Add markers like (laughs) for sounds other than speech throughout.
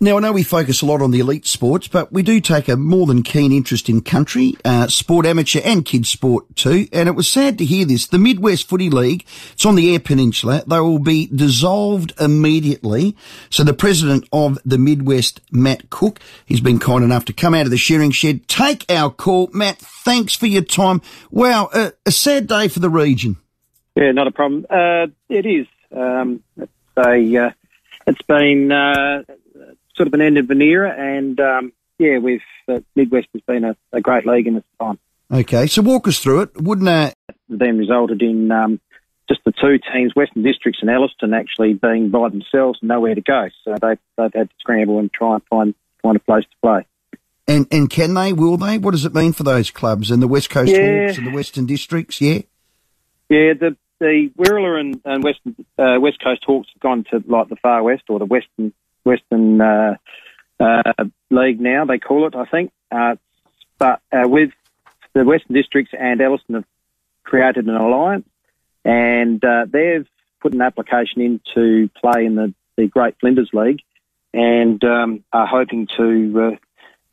Now, I know we focus a lot on the elite sports, but we do take a more than keen interest in country, uh, sport, amateur and kids sport too. And it was sad to hear this. The Midwest Footy League, it's on the Eyre Peninsula. They will be dissolved immediately. So the president of the Midwest, Matt Cook, he's been kind enough to come out of the shearing shed, take our call. Matt, thanks for your time. Wow, a, a sad day for the region. Yeah, not a problem. Uh, it is. Um, it's a, uh, it's been, uh, sort of an end of an era, and um, yeah, we've uh, Midwest has been a, a, great league in its time. Okay, so walk us through it, wouldn't it? Then resulted in um, just the two teams, Western Districts and Elliston, actually being by themselves and nowhere to go. So they they've had to scramble and try and find find a place to play. And and can they? Will they? What does it mean for those clubs and the West Coast yeah. Hawks and the Western Districts? Yeah. Yeah, the the Wirrulla and, and Western uh, West Coast Hawks have gone to like the far west or the Western Western uh, uh, League now, they call it, I think. Uh, but uh, with the Western Districts and Elliston have created an alliance, and uh, they've put an application in to play in the, the Great Flinders League, and um, are hoping to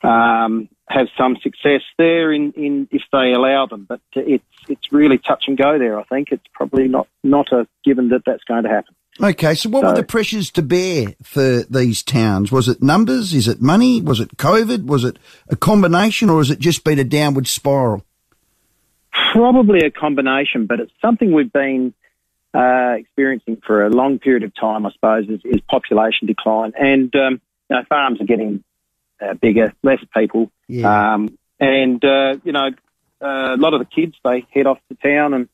uh, um, have some success there in, in if they allow them. But it's it's really touch and go there. I think it's probably not not a given that that's going to happen. Okay, so what so, were the pressures to bear for these towns? Was it numbers? Is it money? Was it COVID? Was it a combination, or has it just been a downward spiral? Probably a combination, but it's something we've been uh, experiencing for a long period of time. I suppose is, is population decline, and um, you know, farms are getting uh, bigger, less people, yeah. um, and uh, you know, uh, a lot of the kids they head off to town, and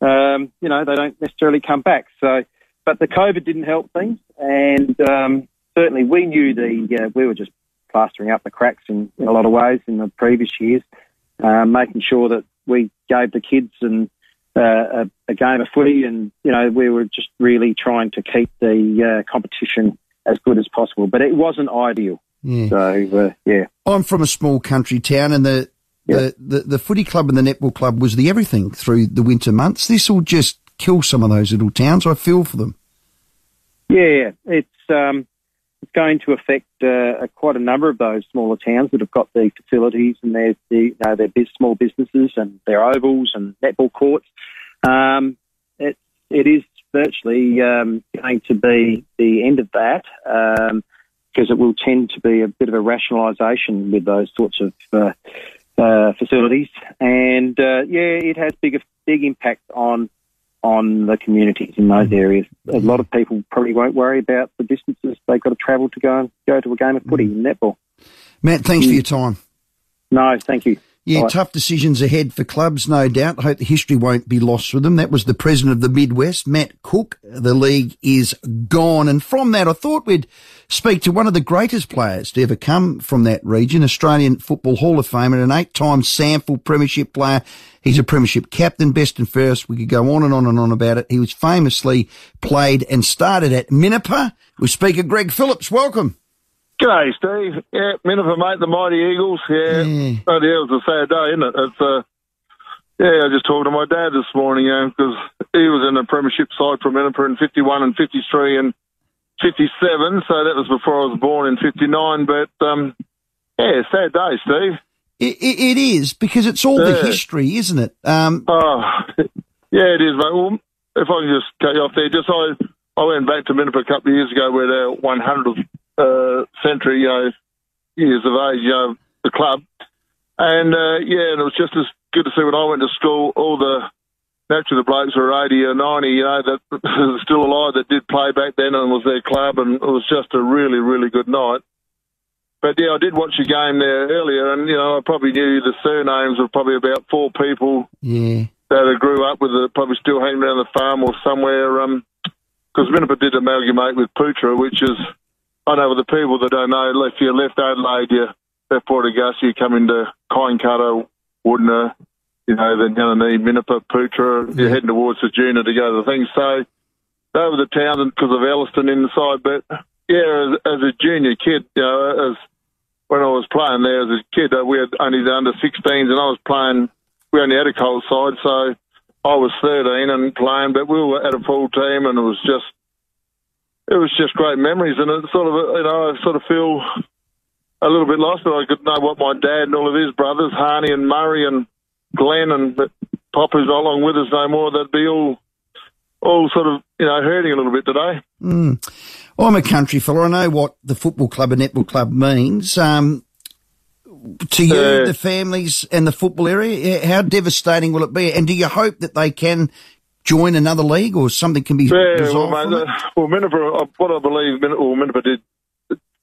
um, you know, they don't necessarily come back. So but the COVID didn't help things, and um, certainly we knew the uh, we were just plastering up the cracks in, in a lot of ways in the previous years, uh, making sure that we gave the kids and uh, a, a, game of footy, and you know we were just really trying to keep the uh, competition as good as possible. But it wasn't ideal. Yeah. So uh, yeah, I'm from a small country town, and the, the, the the footy club and the netball club was the everything through the winter months. This all just kill some of those little towns. I feel for them. Yeah, it's um, it's going to affect uh, quite a number of those smaller towns that have got the facilities and their the, you know, their small businesses and their ovals and netball courts. Um, it it is virtually um, going to be the end of that um, because it will tend to be a bit of a rationalisation with those sorts of uh, uh, facilities, and uh, yeah, it has big big impact on on the communities in those mm-hmm. areas. A lot of people probably won't worry about the distances they've got to travel to go and go to a game of footy mm. in netball. Matt, thanks for mm. your time. No, thank you. Yeah, tough decisions ahead for clubs, no doubt. I hope the history won't be lost for them. That was the president of the Midwest, Matt Cook. The league is gone. And from that, I thought we'd speak to one of the greatest players to ever come from that region, Australian Football Hall of Fame and an eight-time SANFL Premiership player. He's a Premiership captain, best and first. We could go on and on and on about it. He was famously played and started at Minnipa with Speaker Greg Phillips. Welcome. G'day, Steve. Yeah, Minnipa, mate, the mighty Eagles. Yeah, yeah. Oh, yeah, it was a sad day, isn't it? It's uh, yeah, I just talked to my dad this morning, because he was in the premiership side for Minnipa in 51 and 53 and 57, so that was before I was born in 59. But, um, yeah, sad day, Steve. It, it, it is, because it's all yeah. the history, isn't it? Um, oh, yeah, it is, mate. Well, if I can just cut you off there, just I, I went back to Minnipa a couple of years ago where their 100th uh, century, you know, years of age, you know, the club. And uh, yeah, and it was just as good to see when I went to school, all the naturally the blokes were 80 or 90, you know, that (laughs) was still alive that did play back then and was their club, and it was just a really, really good night. But yeah, I did watch a game there earlier, and you know, I probably knew the surnames of probably about four people. Yeah. That I grew up with, it, probably still hanging around the farm or somewhere. Um, because Minnipa did amalgamate with Poochera, which is I know with the people that don't know, if you left Adelaide, you left Port Augusta, you come into Cutter, Wudinna, you know, then Yaninee, Minnipa, Poochera, you're heading towards Ceduna to go to the thing. So they were the towns because of Elliston inside. But yeah, as, as, a junior kid, you know, as when I was playing there as a kid, uh, we had only the under 16s and I was playing, we only had a cold side. So I was 13 and playing, but we were at a full team and it was just, it was just great memories, and it sort of you know I sort of feel a little bit lost, but I could know what my dad and all of his brothers, Harney and Murray and Glenn and Pop, who's not along with us no more, they'd be all all sort of you know hurting a little bit today. Mm. I'm a country fella. I know what the football club and netball club means. Um, to you, uh, the families and the football area, how devastating will it be? And do you hope that they can join another league or something can be yeah, resolved well, mate, uh, well, Minnipa, uh, what I believe, well, Minnipa did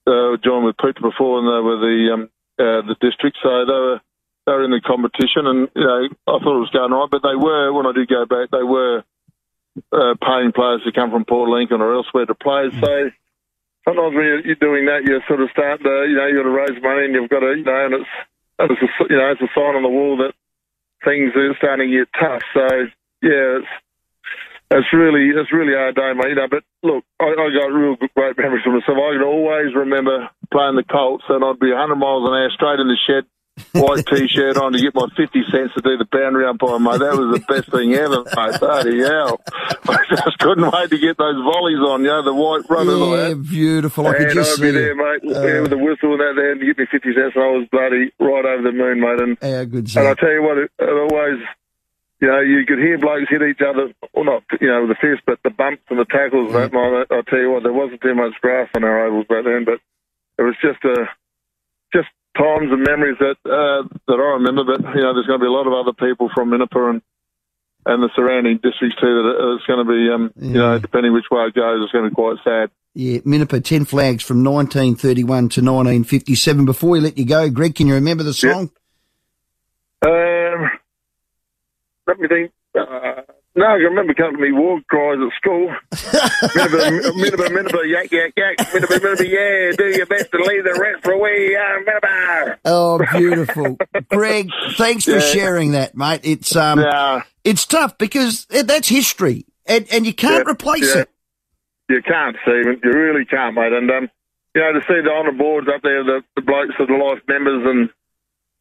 uh, join with Peter before, and they were the um, uh, the district, so they were they were in the competition, and you know I thought it was going right, but they were when I did go back, they were uh, paying players to come from Port Lincoln or elsewhere to play. So sometimes when you're, you're doing that, you sort of start to, you know, you've got to raise money and you've got to, you know, and it's, it's a, you know, it's a sign on the wall that things are starting to get tough. So yeah, it's, it's really, that's really hard day, mate. You know, but look, I, I got real great memories from myself. I can always remember playing the Colts, and I'd be 100 miles an hour straight in the shed, white (laughs) t-shirt on to get my 50 cents to do the boundary umpire, mate. That was the best thing ever, mate. Bloody hell. (laughs) I just couldn't wait to get those volleys on, you know, the white runners. Yeah, like beautiful. I could just I'd be there, mate, uh, yeah, with the whistle and that there, and get me 50 cents, and I was bloody right over the moon, mate. And, how good and I tell you what, it, it always, you know, you could hear blokes hit each other, well, not, you know, with the fist, but the bumps and the tackles, yeah. that, mate. I'll tell you what, there wasn't too much grass on our ovals back then, but it was just a, just times and memories that uh, that I remember. But you know, there's going to be a lot of other people from Minnipa and and the surrounding districts too that it's going to be, um, yeah. you know, depending which way it goes, it's going to be quite sad. Yeah, Minnipa, 10 flags from 1931 to 1957. Before we let you go, Greg, can you remember the song? Let me think. Uh, no, I remember coming to me war cries at school. Minnipa, minnipa, minnipa, yak, yak, yak, minnipa, minnipa, yeah, do your best to leave the rest for we, uh, minnipa. Oh, beautiful. Greg, thanks for yeah. sharing that, mate. It's, um, yeah. it's tough because that's history and, and you can't yeah. replace it. You can't, Stephen. You really can't, mate. And, um, you know, to see the honour boards up there, the, the blokes of the life members and,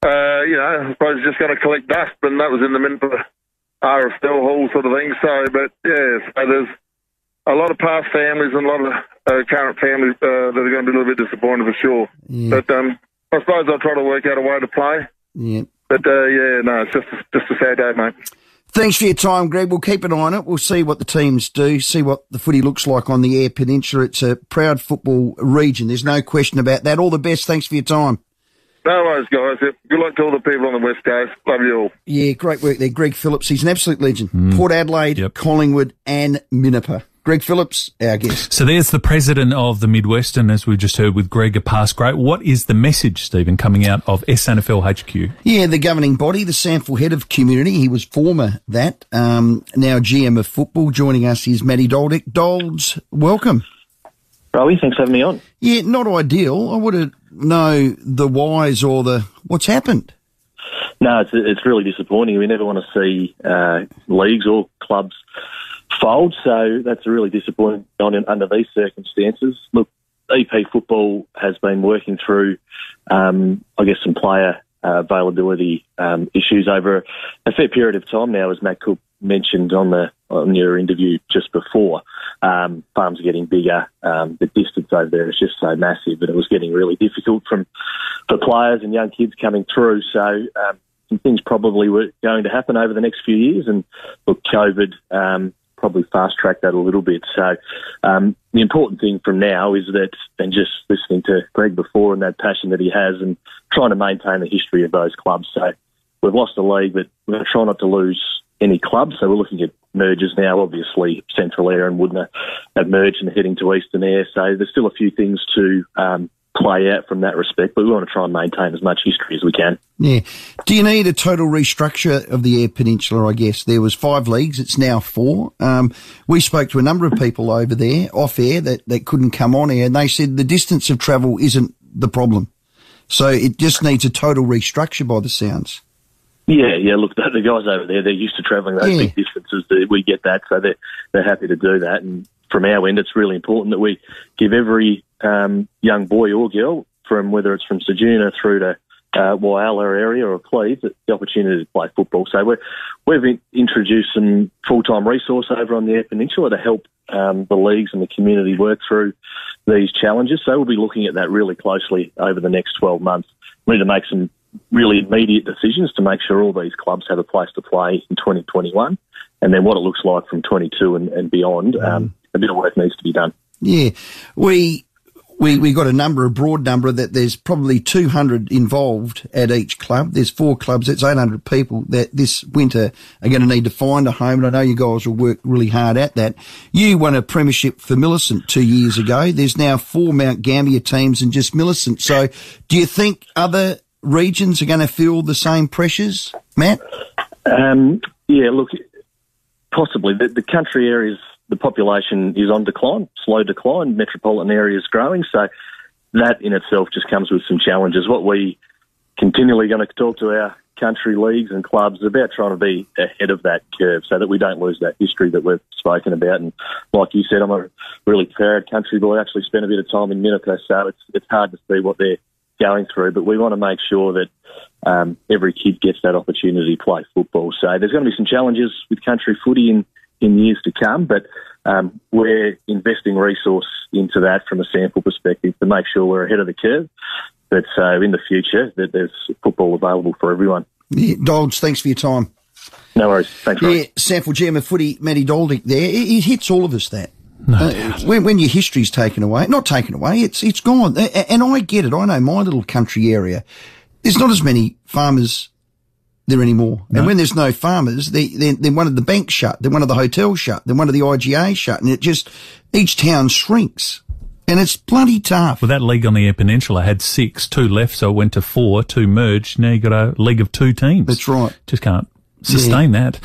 uh, you know, I suppose just going to collect dust, and that was in the Minnipa are still whole sort of thing. So, but yeah, so there's a lot of past families and a lot of uh, current families uh, that are going to be a little bit disappointed for sure. Yeah. But um, I suppose I'll try to work out a way to play. Yeah. But uh, yeah, no, it's just just a sad day, mate. Thanks for your time, Greg. We'll keep an eye on it. We'll see what the teams do, see what the footy looks like on the Eyre Peninsula. It's a proud football region. There's no question about that. All the best. Thanks for your time. No worries, guys. Good luck to all the people on the West Coast. Love you all. Yeah, great work there. Greg Phillips, he's an absolute legend. Mm. Port Adelaide, yep. Collingwood, and Minnipa. Greg Phillips, our guest. So there's the president of the Midwestern, as we just heard with Greg, a past great. What is the message, Stephen, coming out of SANFL HQ? Yeah, the governing body, the SANFL head of community. He was former that, um, now GM of football. Joining us is Matty Doldick. Dolds, welcome. Rowie, thanks for having me on. Yeah, not ideal. I would have know the whys or the what's happened. No, it's it's really disappointing. We never want to see uh, leagues or clubs fold, so that's really disappointing under these circumstances. Look, EP football has been working through, um, I guess, some player uh, availability um, issues over a fair period of time now, as Matt Cook mentioned on the on your interview just before. Um, farms are getting bigger. Um, the distance over there is just so massive that it was getting really difficult from for players and young kids coming through. So um, some things probably were going to happen over the next few years, and look, COVID um, probably fast tracked that a little bit. So um, the important thing from now is that, and just listening to Greg before and that passion that he has, and trying to maintain the history of those clubs. So we've lost the league, but we're going to try not to lose any clubs. So we're looking at mergers now. Obviously, Central Eyre and Wudinna have merged and heading to Eastern Eyre. So there's still a few things to um, play out from that respect, but we want to try and maintain as much history as we can. Yeah. Do you need a total restructure of the Eyre Peninsula? I guess there was five leagues; it's now four. Um, we spoke to a number of people over there off air that, that couldn't come on air, and they said the distance of travel isn't the problem. So it just needs a total restructure by the sounds. Yeah, yeah. Look, the, the guys over there, they're used to travelling those yeah. big distances. We get that, so they're they're happy to do that. And from our end, it's really important that we give every um, young boy or girl, from whether it's from Ceduna through to uh, Whyalla area or Cleve the opportunity to play football. So we're, we've in, introduced some full-time resource over on the Eyre Peninsula to help um, the leagues and the community work through these challenges. So we'll be looking at that really closely over the next 12 months. We need to make some really immediate decisions to make sure all these clubs have a place to play in 2021 and then what it looks like from 22 and, and beyond. Um, a bit of work needs to be done. Yeah, we we we got a number, a broad number that there's probably 200 involved at each club. There's four clubs. That's 800 people that this winter are going to need to find a home. And I know you guys will work really hard at that. You won a premiership for Millicent two years ago. There's now four Mount Gambier teams and just Millicent. So, do you think other regions are going to feel the same pressures, Matt? Um, yeah, look, possibly the, the country areas the population is on decline, slow decline. Metropolitan areas growing, so that in itself just comes with some challenges. What we continually going to talk to our country leagues and clubs about trying to be ahead of that curve so that we don't lose that history that we've spoken about. And like you said, I'm a really proud country boy. I actually spent a bit of time in Minnetonka, so it's it's hard to see what they're going through, but we want to make sure that um, every kid gets that opportunity to play football. So there's going to be some challenges with country footy in in years to come. But um, we're investing resource into that from a SANFL perspective to make sure we're ahead of the curve. But uh, in the future, that there's football available for everyone. Yeah, Dolge, thanks for your time. No worries. Thanks, Yeah, SANFL GM of footy, Matty Doldick there. It, it hits all of us that. No Uh, when, when your history's taken away, not taken away, it's it's gone. And I get it. I know my little country area. There's not as many farmers there anymore. And when there's no farmers, they, then then one of the banks shut, then one of the hotels shut, then one of the IGA shut, and it just each town shrinks, and it's bloody tough. Well, that league on the Eyre Peninsula had six, two left, so it went to four, two merged. Now you got a league of two teams. That's right. Just can't sustain that.